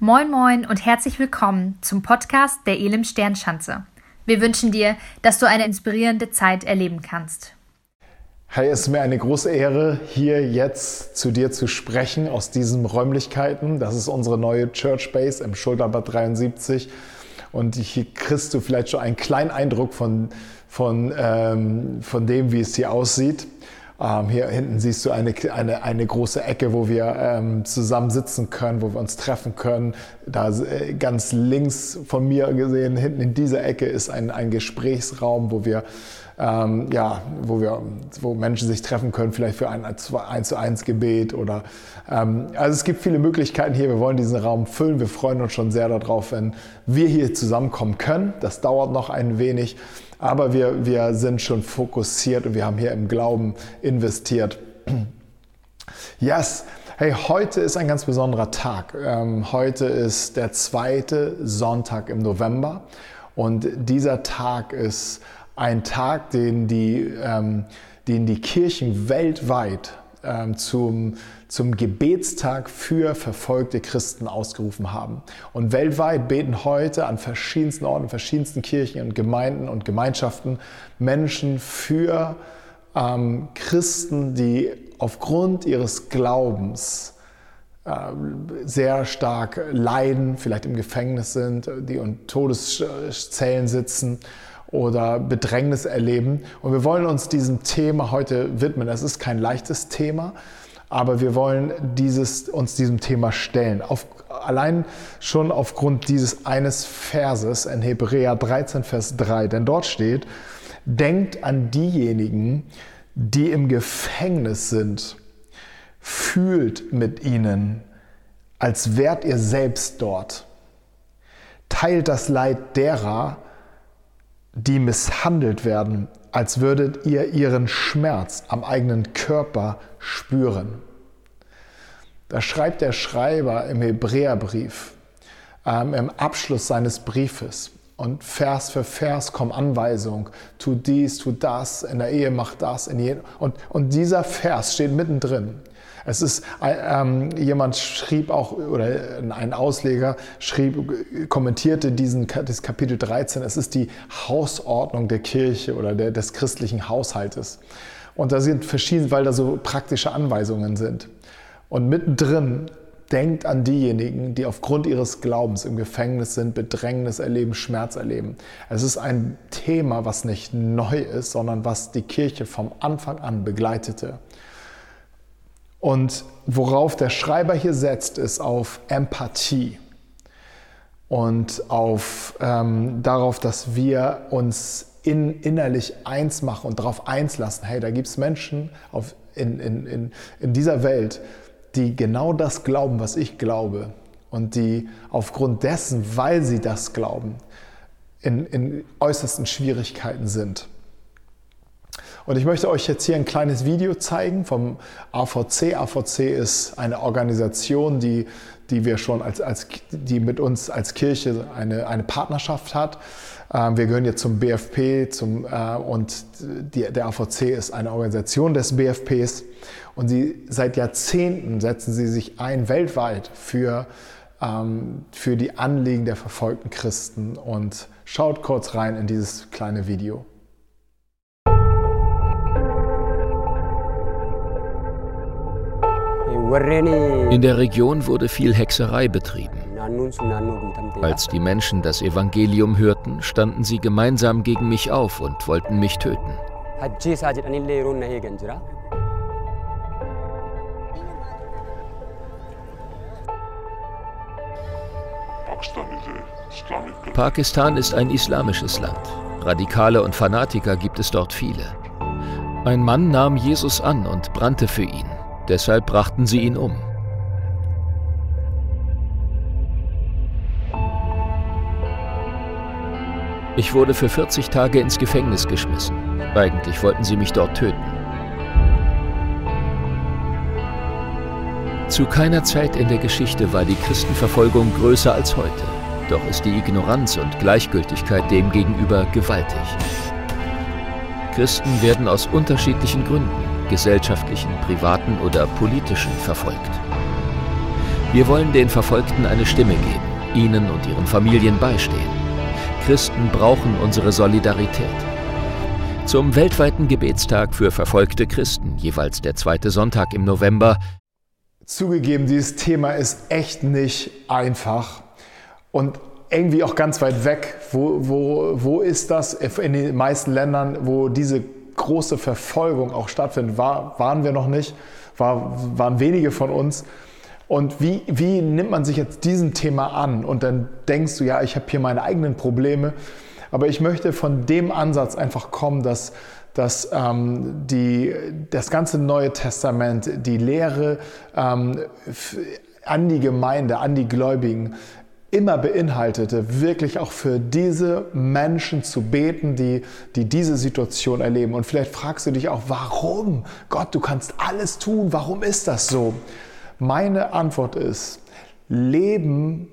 Moin Moin und herzlich willkommen zum Podcast der Elim Sternschanze. Wir wünschen dir, dass du eine inspirierende Zeit erleben kannst. Hey, es ist mir eine große Ehre, hier jetzt zu dir zu sprechen aus diesen Räumlichkeiten. Das ist unsere neue Church Base im Schulterbad 73. Und hier kriegst du vielleicht schon einen kleinen Eindruck von, von, ähm, von dem, wie es hier aussieht. Ähm, hier hinten siehst du eine, eine, eine große Ecke, wo wir ähm, zusammen sitzen können, wo wir uns treffen können. Da äh, ganz links von mir gesehen, hinten in dieser Ecke ist ein, ein Gesprächsraum, wo wir ähm, ja, wo wir, wo Menschen sich treffen können, vielleicht für ein 1 zu 1 Gebet oder, ähm, also es gibt viele Möglichkeiten hier. Wir wollen diesen Raum füllen. Wir freuen uns schon sehr darauf, wenn wir hier zusammenkommen können. Das dauert noch ein wenig. Aber wir, wir sind schon fokussiert und wir haben hier im Glauben investiert. Yes, hey, heute ist ein ganz besonderer Tag. Ähm, heute ist der zweite Sonntag im November und dieser Tag ist ein Tag, den die, ähm, den die Kirchen weltweit ähm, zum, zum Gebetstag für verfolgte Christen ausgerufen haben. Und weltweit beten heute an verschiedensten Orten, verschiedensten Kirchen und Gemeinden und Gemeinschaften Menschen für ähm, Christen, die aufgrund ihres Glaubens äh, sehr stark leiden, vielleicht im Gefängnis sind, die in Todeszellen sitzen oder Bedrängnis erleben. Und wir wollen uns diesem Thema heute widmen. Das ist kein leichtes Thema, aber wir wollen dieses, uns diesem Thema stellen. Auf, allein schon aufgrund dieses eines Verses in Hebräer 13, Vers 3. Denn dort steht, denkt an diejenigen, die im Gefängnis sind, fühlt mit ihnen, als wärt ihr selbst dort. Teilt das Leid derer, die misshandelt werden, als würdet ihr ihren Schmerz am eigenen Körper spüren. Da schreibt der Schreiber im Hebräerbrief, ähm, im Abschluss seines Briefes, und Vers für Vers kommen Anweisungen, tu dies, tu das, in der Ehe mach das, in je und, und dieser Vers steht mittendrin. Es ist, ähm, jemand schrieb auch, oder ein Ausleger schrieb, kommentierte diesen, das Kapitel 13, es ist die Hausordnung der Kirche oder der, des christlichen Haushaltes. Und da sind verschiedene, weil da so praktische Anweisungen sind. Und mittendrin denkt an diejenigen, die aufgrund ihres Glaubens im Gefängnis sind, Bedrängnis erleben, Schmerz erleben. Es ist ein Thema, was nicht neu ist, sondern was die Kirche vom Anfang an begleitete. Und worauf der Schreiber hier setzt, ist auf Empathie und auf, ähm, darauf, dass wir uns in, innerlich eins machen und darauf eins lassen. Hey, da gibt es Menschen auf, in, in, in, in dieser Welt, die genau das glauben, was ich glaube und die aufgrund dessen, weil sie das glauben, in, in äußersten Schwierigkeiten sind. Und ich möchte euch jetzt hier ein kleines Video zeigen vom AVC. AVC ist eine Organisation, die, die wir schon als, als, die mit uns als Kirche eine, eine Partnerschaft hat. Ähm, wir gehören jetzt zum BFP zum, äh, und die, der AVC ist eine Organisation des BFPs. Und sie, seit Jahrzehnten setzen sie sich ein weltweit für, ähm, für die Anliegen der verfolgten Christen. Und schaut kurz rein in dieses kleine Video. In der Region wurde viel Hexerei betrieben. Als die Menschen das Evangelium hörten, standen sie gemeinsam gegen mich auf und wollten mich töten. Pakistan ist ein islamisches Land. Radikale und Fanatiker gibt es dort viele. Ein Mann nahm Jesus an und brannte für ihn. Deshalb brachten sie ihn um. Ich wurde für 40 Tage ins Gefängnis geschmissen. Eigentlich wollten sie mich dort töten. Zu keiner Zeit in der Geschichte war die Christenverfolgung größer als heute. Doch ist die Ignoranz und Gleichgültigkeit demgegenüber gewaltig. Christen werden aus unterschiedlichen Gründen gesellschaftlichen, privaten oder politischen verfolgt. Wir wollen den Verfolgten eine Stimme geben, ihnen und ihren Familien beistehen. Christen brauchen unsere Solidarität. Zum weltweiten Gebetstag für verfolgte Christen, jeweils der zweite Sonntag im November. Zugegeben, dieses Thema ist echt nicht einfach und irgendwie auch ganz weit weg. Wo, wo, wo ist das in den meisten Ländern, wo diese große Verfolgung auch stattfindet? War, waren wir noch nicht, war, waren wenige von uns. Und wie, wie nimmt man sich jetzt diesem Thema an? Und dann denkst du, ja, ich habe hier meine eigenen Probleme. Aber ich möchte von dem Ansatz einfach kommen, dass, dass ähm, die, das ganze Neue Testament, die Lehre ähm, an die Gemeinde, an die Gläubigen, immer beinhaltete, wirklich auch für diese Menschen zu beten, die, die diese Situation erleben. Und vielleicht fragst du dich auch, warum? Gott, du kannst alles tun, warum ist das so? Meine Antwort ist, Leben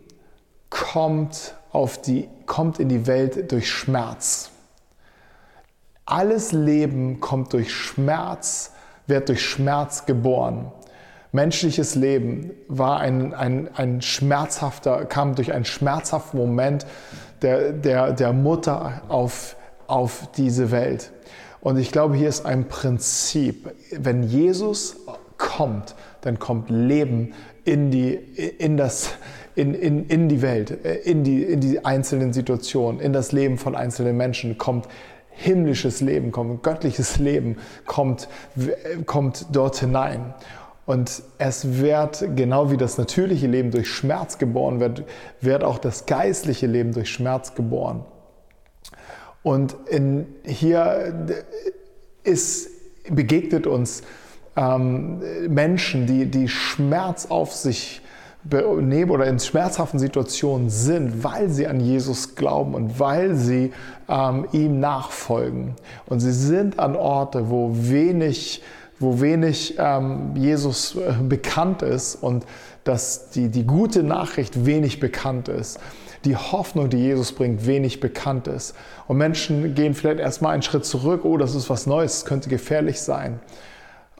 kommt, auf die, kommt in die Welt durch Schmerz. Alles Leben kommt durch Schmerz, wird durch Schmerz geboren. Menschliches Leben war ein, ein, ein schmerzhafter, kam durch einen schmerzhaften Moment der, der, der Mutter auf, auf diese Welt. Und ich glaube, hier ist ein Prinzip. Wenn Jesus kommt, dann kommt Leben in die, in das, in, in, in die Welt, in die, in die einzelnen Situationen, in das Leben von einzelnen Menschen kommt himmlisches Leben, kommt göttliches Leben, kommt, kommt dort hinein. Und es wird, genau wie das natürliche Leben durch Schmerz geboren wird, wird auch das geistliche Leben durch Schmerz geboren. Und in, hier ist, begegnet uns ähm, Menschen, die, die Schmerz auf sich nehmen oder in schmerzhaften Situationen sind, weil sie an Jesus glauben und weil sie ähm, ihm nachfolgen. Und sie sind an Orte, wo wenig, wo wenig ähm, Jesus äh, bekannt ist und dass die, die gute Nachricht wenig bekannt ist. Die Hoffnung, die Jesus bringt, wenig bekannt ist. Und Menschen gehen vielleicht erstmal einen Schritt zurück, oh, das ist was Neues, könnte gefährlich sein.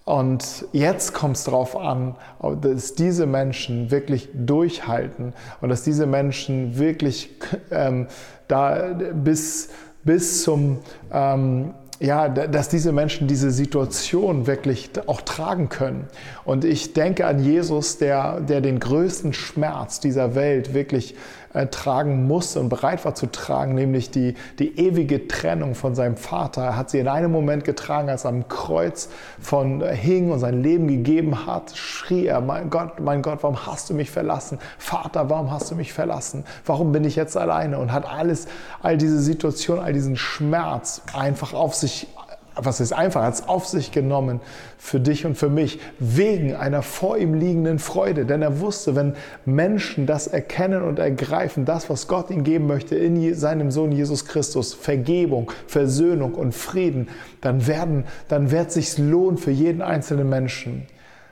Und jetzt kommt es darauf an, dass diese Menschen wirklich durchhalten und dass diese Menschen wirklich ähm, da bis, bis zum, ähm, ja, dass diese Menschen diese Situation wirklich auch tragen können. Und ich denke an Jesus, der, der den größten Schmerz dieser Welt wirklich äh, tragen musste und bereit war zu tragen, nämlich die, die ewige Trennung von seinem Vater. Er hat sie in einem Moment getragen, als er am Kreuz von äh, hing und sein Leben gegeben hat, schrie er, mein Gott, mein Gott, warum hast du mich verlassen? Vater, warum hast du mich verlassen? Warum bin ich jetzt alleine? Und hat alles, all diese Situation, all diesen Schmerz einfach auf sich was ist einfach, hat es auf sich genommen für dich und für mich, wegen einer vor ihm liegenden Freude. Denn er wusste, wenn Menschen das erkennen und ergreifen, das, was Gott ihnen geben möchte in seinem Sohn Jesus Christus, Vergebung, Versöhnung und Frieden, dann, werden, dann wird sich lohnen für jeden einzelnen Menschen.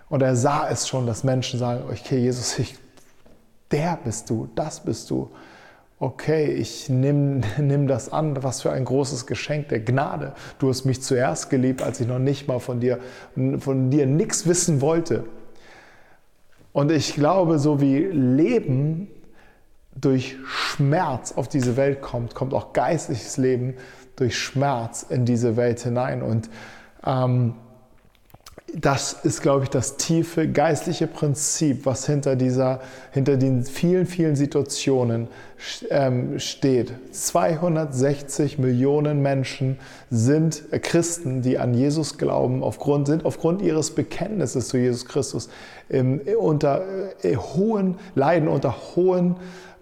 Und er sah es schon, dass Menschen sagen, okay, Jesus, ich, der bist du, das bist du okay, ich nehme nimm das an, was für ein großes Geschenk der Gnade. Du hast mich zuerst geliebt, als ich noch nicht mal von dir, von dir nichts wissen wollte. Und ich glaube, so wie Leben durch Schmerz auf diese Welt kommt, kommt auch geistliches Leben durch Schmerz in diese Welt hinein. Und ähm, das ist, glaube ich, das tiefe geistliche Prinzip, was hinter, dieser, hinter den vielen, vielen Situationen ähm, steht. 260 Millionen Menschen sind Christen, die an Jesus glauben, aufgrund, sind aufgrund ihres Bekenntnisses zu Jesus Christus ähm, unter äh, hohen, leiden unter hohen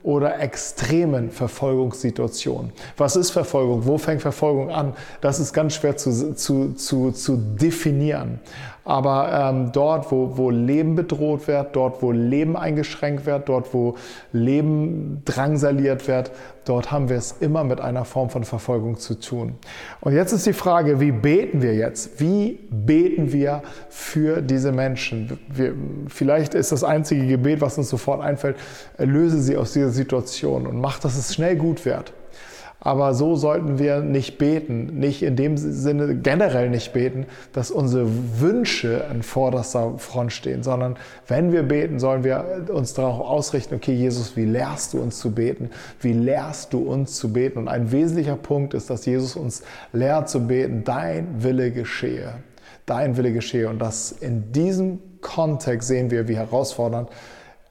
oder extremen Verfolgungssituationen. Was ist Verfolgung? Wo fängt Verfolgung an? Das ist ganz schwer zu, zu, zu, zu definieren. Aber ähm, dort, wo, wo Leben bedroht wird, dort, wo Leben eingeschränkt wird, dort, wo Leben drangsaliert wird, dort haben wir es immer mit einer Form von Verfolgung zu tun. Und jetzt ist die Frage, wie beten wir jetzt? Wie beten wir für diese Menschen? Wir, vielleicht ist das einzige Gebet, was uns sofort einfällt, löse sie aus dieser Situation und mach, dass es schnell gut wird. Aber so sollten wir nicht beten, nicht in dem Sinne generell nicht beten, dass unsere Wünsche an vorderster Front stehen, sondern wenn wir beten, sollen wir uns darauf ausrichten, okay, Jesus, wie lehrst du uns zu beten? Wie lehrst du uns zu beten? Und ein wesentlicher Punkt ist, dass Jesus uns lehrt zu beten, dein Wille geschehe. Dein Wille geschehe. Und dass in diesem Kontext sehen wir, wie herausfordernd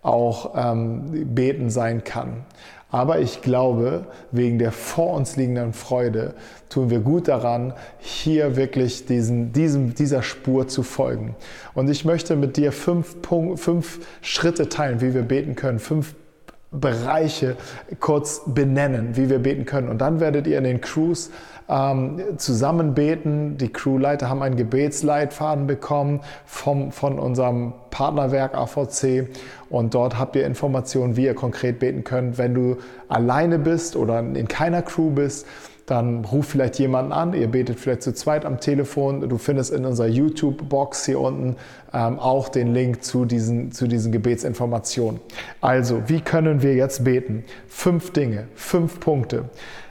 auch ähm, beten sein kann. Aber ich glaube, wegen der vor uns liegenden Freude tun wir gut daran, hier wirklich diesen, diesem, dieser Spur zu folgen. Und ich möchte mit dir fünf, Punkt, fünf Schritte teilen, wie wir beten können, fünf Bereiche kurz benennen, wie wir beten können. Und dann werdet ihr in den Crews ähm, zusammen beten. Die Crewleiter haben einen Gebetsleitfaden bekommen vom, von unserem Partnerwerk AVC und dort habt ihr Informationen, wie ihr konkret beten könnt. Wenn du alleine bist oder in keiner Crew bist, dann ruf vielleicht jemanden an, ihr betet vielleicht zu zweit am Telefon. Du findest in unserer YouTube-Box hier unten ähm, auch den Link zu diesen, zu diesen Gebetsinformationen. Also, wie können wir jetzt beten? Fünf Dinge, fünf Punkte.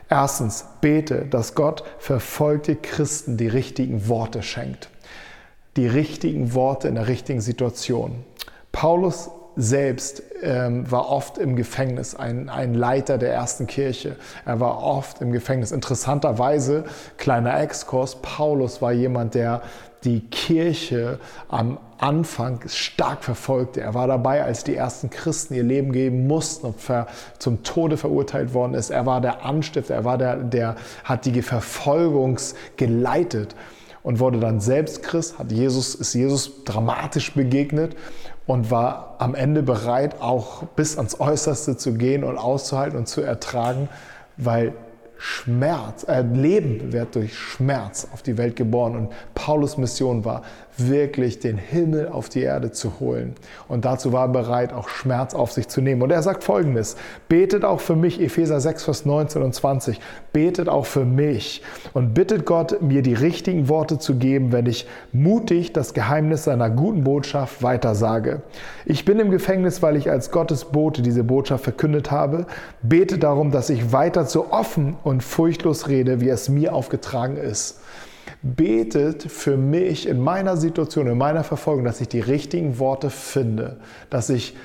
Erstens, bete, dass Gott verfolgte Christen die richtigen Worte schenkt. Die richtigen Worte in der richtigen Situation. Paulus selbst ähm, war oft im Gefängnis, ein, ein Leiter der ersten Kirche. Er war oft im Gefängnis. Interessanterweise, kleiner Exkurs, Paulus war jemand, der die Kirche am Anfang stark verfolgte. Er war dabei, als die ersten Christen ihr Leben geben mussten und zum Tode verurteilt worden ist. Er war der Anstifter, er war der, der hat die Verfolgung geleitet und wurde dann selbst Christ, hat Jesus, ist Jesus dramatisch begegnet und war am Ende bereit, auch bis ans Äußerste zu gehen und auszuhalten und zu ertragen, weil Schmerz, äh, Leben wird durch Schmerz auf die Welt geboren. Und Paulus Mission war, wirklich den Himmel auf die Erde zu holen. Und dazu war er bereit, auch Schmerz auf sich zu nehmen. Und er sagt folgendes, betet auch für mich, Epheser 6, Vers 19 und 20, betet auch für mich und bittet Gott, mir die richtigen Worte zu geben, wenn ich mutig das Geheimnis seiner guten Botschaft weitersage. Ich bin im Gefängnis, weil ich als Gottes Bote diese Botschaft verkündet habe. Bete darum, dass ich weiter so offen und furchtlos rede, wie es mir aufgetragen ist betet für mich in meiner Situation, in meiner Verfolgung, dass ich die richtigen Worte finde, dass ich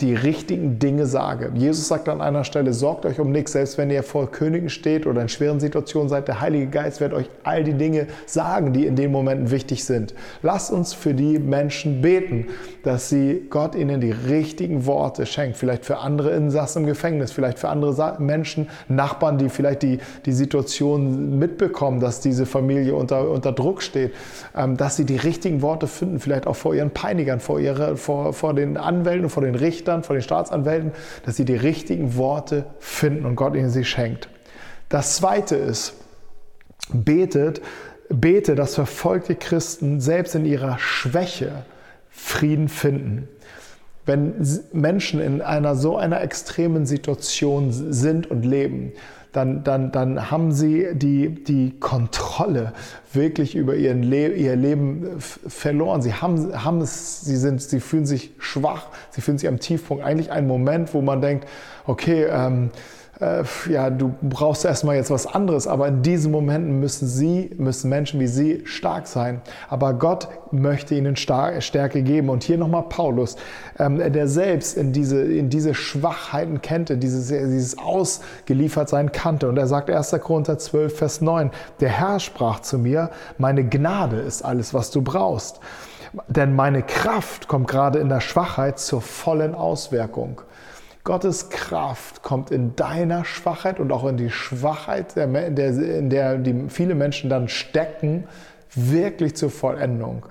die richtigen Dinge sage. Jesus sagt an einer Stelle, sorgt euch um nichts, selbst wenn ihr vor Königen steht oder in schweren Situationen seid, der Heilige Geist wird euch all die Dinge sagen, die in den Momenten wichtig sind. Lasst uns für die Menschen beten, dass sie Gott ihnen die richtigen Worte schenkt. Vielleicht für andere Insassen im Gefängnis, vielleicht für andere Menschen, Nachbarn, die vielleicht die, die Situation mitbekommen, dass diese Familie unter, unter Druck steht, ähm, dass sie die richtigen Worte finden, vielleicht auch vor ihren Peinigern, vor, ihre, vor, vor den Anwälten, vor den Richtern Richtern, vor den Staatsanwälten, dass sie die richtigen Worte finden und Gott ihnen sie schenkt. Das zweite ist, betet, bete, dass verfolgte Christen selbst in ihrer Schwäche Frieden finden. Wenn Menschen in einer so einer extremen Situation sind und leben, dann, dann, dann haben sie die, die Kontrolle wirklich über ihren Le ihr Leben verloren. Sie, haben, haben es, sie, sind, sie fühlen sich schwach, sie fühlen sich am Tiefpunkt. Eigentlich ein Moment, wo man denkt, okay, ähm, äh, ja, du brauchst erstmal jetzt was anderes, aber in diesen Momenten müssen sie, müssen Menschen wie sie stark sein. Aber Gott möchte ihnen Stärke geben. Und hier nochmal Paulus, ähm, der selbst in diese, in diese Schwachheiten kannte, dieses, dieses Ausgeliefertsein kannte. Und er sagt 1. Korinther 12, Vers 9, der Herr sprach zu mir, meine Gnade ist alles, was du brauchst. Denn meine Kraft kommt gerade in der Schwachheit zur vollen Auswirkung. Gottes Kraft kommt in deiner Schwachheit und auch in die Schwachheit, in der, in der die viele Menschen dann stecken, wirklich zur Vollendung.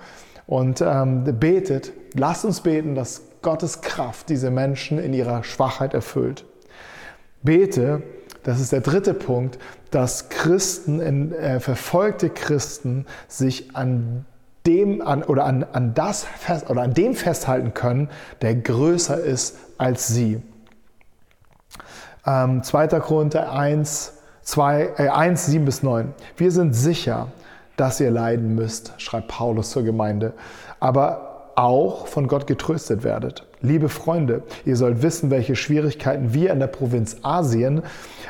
Und ähm, betet, lasst uns beten, dass Gottes Kraft diese Menschen in ihrer Schwachheit erfüllt. Bete, das ist der dritte Punkt, dass Christen, in, äh, verfolgte Christen sich an dem an, oder an, an das fest, oder an dem festhalten können, der größer ist als sie. Ähm, 2. Korinther 1, 2, äh, 1, 7 bis 9. Wir sind sicher, dass ihr leiden müsst, schreibt Paulus zur Gemeinde. Aber auch von Gott getröstet werdet. Liebe Freunde, ihr sollt wissen, welche Schwierigkeiten wir in der Provinz Asien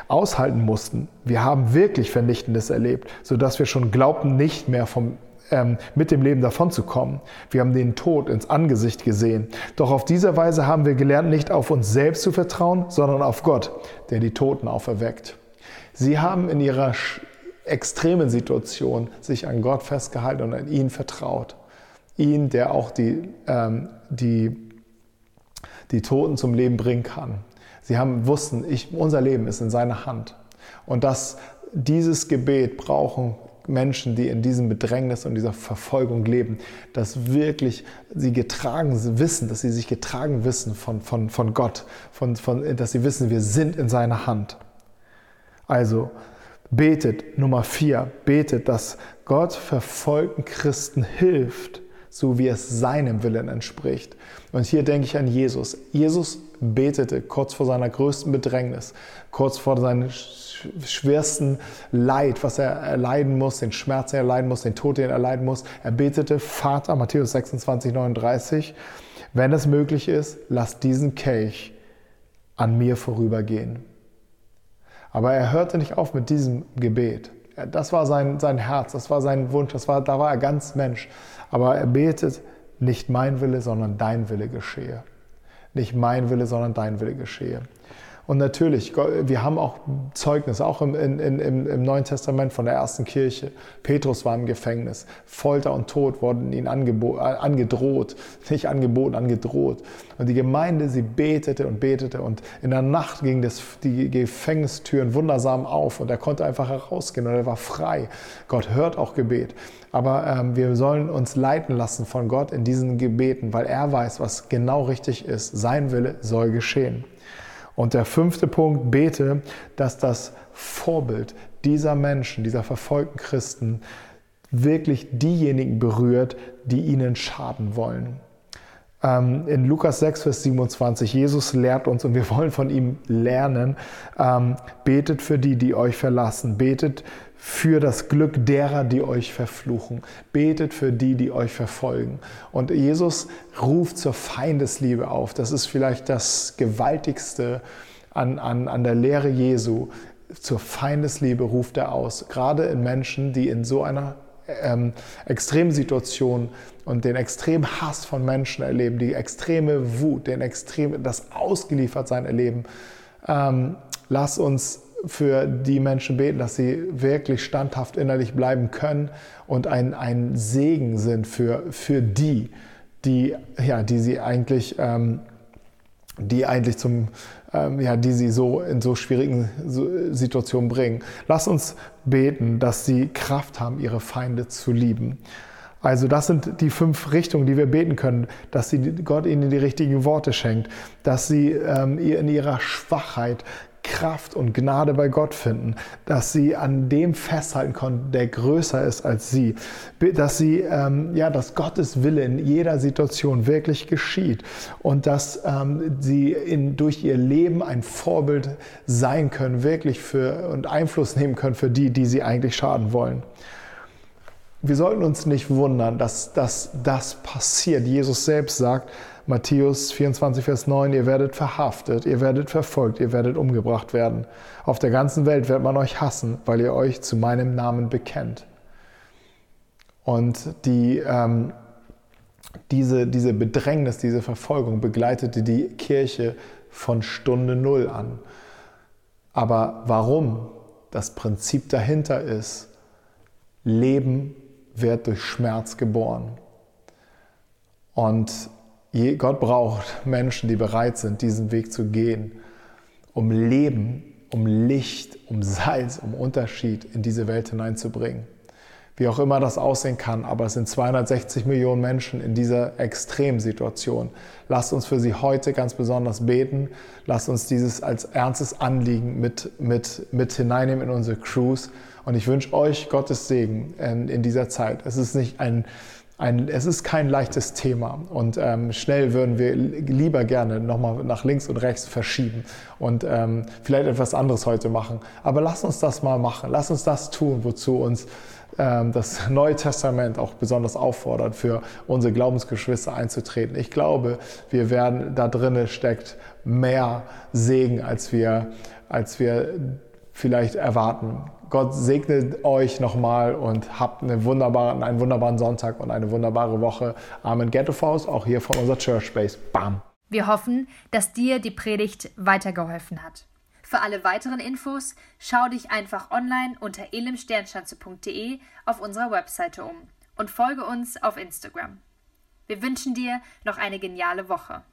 aushalten mussten. Wir haben wirklich Vernichtendes erlebt, sodass wir schon glaubten, nicht mehr vom ähm, mit dem Leben davonzukommen. Wir haben den Tod ins Angesicht gesehen. Doch auf diese Weise haben wir gelernt, nicht auf uns selbst zu vertrauen, sondern auf Gott, der die Toten auferweckt. Sie haben in ihrer extremen Situation sich an Gott festgehalten und an ihn vertraut. Ihn, der auch die, ähm, die, die Toten zum Leben bringen kann. Sie haben, wussten, ich, unser Leben ist in seiner Hand. Und dass dieses Gebet brauchen Menschen, die in diesem Bedrängnis und dieser Verfolgung leben, dass wirklich sie getragen wissen, dass sie sich getragen wissen von, von, von Gott, von, von, dass sie wissen, wir sind in seiner Hand. Also betet, Nummer vier, betet, dass Gott verfolgten Christen hilft, so wie es seinem Willen entspricht. Und hier denke ich an Jesus. Jesus betete kurz vor seiner größten Bedrängnis, kurz vor seinem schwersten Leid, was er erleiden muss, den Schmerz, den er erleiden muss, den Tod, den er erleiden muss. Er betete, Vater, Matthäus 26, 39, wenn es möglich ist, lass diesen Kelch an mir vorübergehen. Aber er hörte nicht auf mit diesem Gebet. Das war sein, sein Herz, das war sein Wunsch, das war, da war er ganz Mensch. Aber er betet, nicht mein Wille, sondern dein Wille geschehe. Nicht mein Wille, sondern dein Wille geschehe. Und natürlich, wir haben auch Zeugnisse, auch im, in, im, im, Neuen Testament von der ersten Kirche. Petrus war im Gefängnis. Folter und Tod wurden ihnen angedroht, nicht angeboten, angedroht. Und die Gemeinde, sie betete und betete und in der Nacht gingen das, die Gefängnistüren wundersam auf und er konnte einfach herausgehen und er war frei. Gott hört auch Gebet. Aber ähm, wir sollen uns leiten lassen von Gott in diesen Gebeten, weil er weiß, was genau richtig ist. Sein Wille soll geschehen. Und der fünfte Punkt, bete, dass das Vorbild dieser Menschen, dieser verfolgten Christen, wirklich diejenigen berührt, die ihnen schaden wollen. Ähm, in Lukas 6, Vers 27, Jesus lehrt uns und wir wollen von ihm lernen, ähm, betet für die, die euch verlassen, betet für das Glück derer, die euch verfluchen. Betet für die, die euch verfolgen. Und Jesus ruft zur Feindesliebe auf. Das ist vielleicht das Gewaltigste an, an, an der Lehre Jesu. Zur Feindesliebe ruft er aus. Gerade in Menschen, die in so einer ähm, Extremsituation und den extremen Hass von Menschen erleben, die extreme Wut, den extrem, das Ausgeliefertsein erleben. Ähm, lass uns für die Menschen beten, dass sie wirklich standhaft innerlich bleiben können und ein, ein Segen sind für, für die, die, ja, die sie eigentlich, ähm, die eigentlich zum, ähm, ja, die sie so in so schwierigen Situationen bringen. Lass uns beten, dass sie Kraft haben, ihre Feinde zu lieben. Also das sind die fünf Richtungen, die wir beten können, dass sie, Gott ihnen die richtigen Worte schenkt, dass sie ähm, in ihrer Schwachheit Kraft und Gnade bei Gott finden, dass sie an dem festhalten konnten, der größer ist als sie, dass sie, ähm, ja, dass Gottes Wille in jeder Situation wirklich geschieht und dass ähm, sie in, durch ihr Leben ein Vorbild sein können, wirklich für und Einfluss nehmen können für die, die sie eigentlich schaden wollen. Wir sollten uns nicht wundern, dass, dass das passiert. Jesus selbst sagt, Matthäus 24, Vers 9, ihr werdet verhaftet, ihr werdet verfolgt, ihr werdet umgebracht werden. Auf der ganzen Welt wird man euch hassen, weil ihr euch zu meinem Namen bekennt. Und die, ähm, diese, diese Bedrängnis, diese Verfolgung begleitete die Kirche von Stunde Null an. Aber warum? Das Prinzip dahinter ist, Leben wird durch Schmerz geboren. Und Gott braucht Menschen, die bereit sind, diesen Weg zu gehen, um Leben, um Licht, um Salz, um Unterschied in diese Welt hineinzubringen. Wie auch immer das aussehen kann, aber es sind 260 Millionen Menschen in dieser Extremsituation. Lasst uns für sie heute ganz besonders beten. Lasst uns dieses als ernstes Anliegen mit, mit, mit hineinnehmen in unsere Cruise. Und ich wünsche euch Gottes Segen in, in dieser Zeit. Es ist nicht ein ein, es ist kein leichtes Thema und ähm, schnell würden wir lieber gerne nochmal nach links und rechts verschieben und ähm, vielleicht etwas anderes heute machen. Aber lass uns das mal machen. Lass uns das tun, wozu uns das Neue Testament auch besonders auffordert, für unsere Glaubensgeschwister einzutreten. Ich glaube, wir werden, da drinnen steckt mehr Segen, als wir, als wir vielleicht erwarten. Gott segne euch nochmal und habt eine wunderbare, einen wunderbaren Sonntag und eine wunderbare Woche. Amen. Ghetto Faust, auch hier von unserer Church Space. Bam. Wir hoffen, dass dir die Predigt weitergeholfen hat. Für alle weiteren Infos schau dich einfach online unter elimsternschanze.de auf unserer Webseite um und folge uns auf Instagram. Wir wünschen dir noch eine geniale Woche.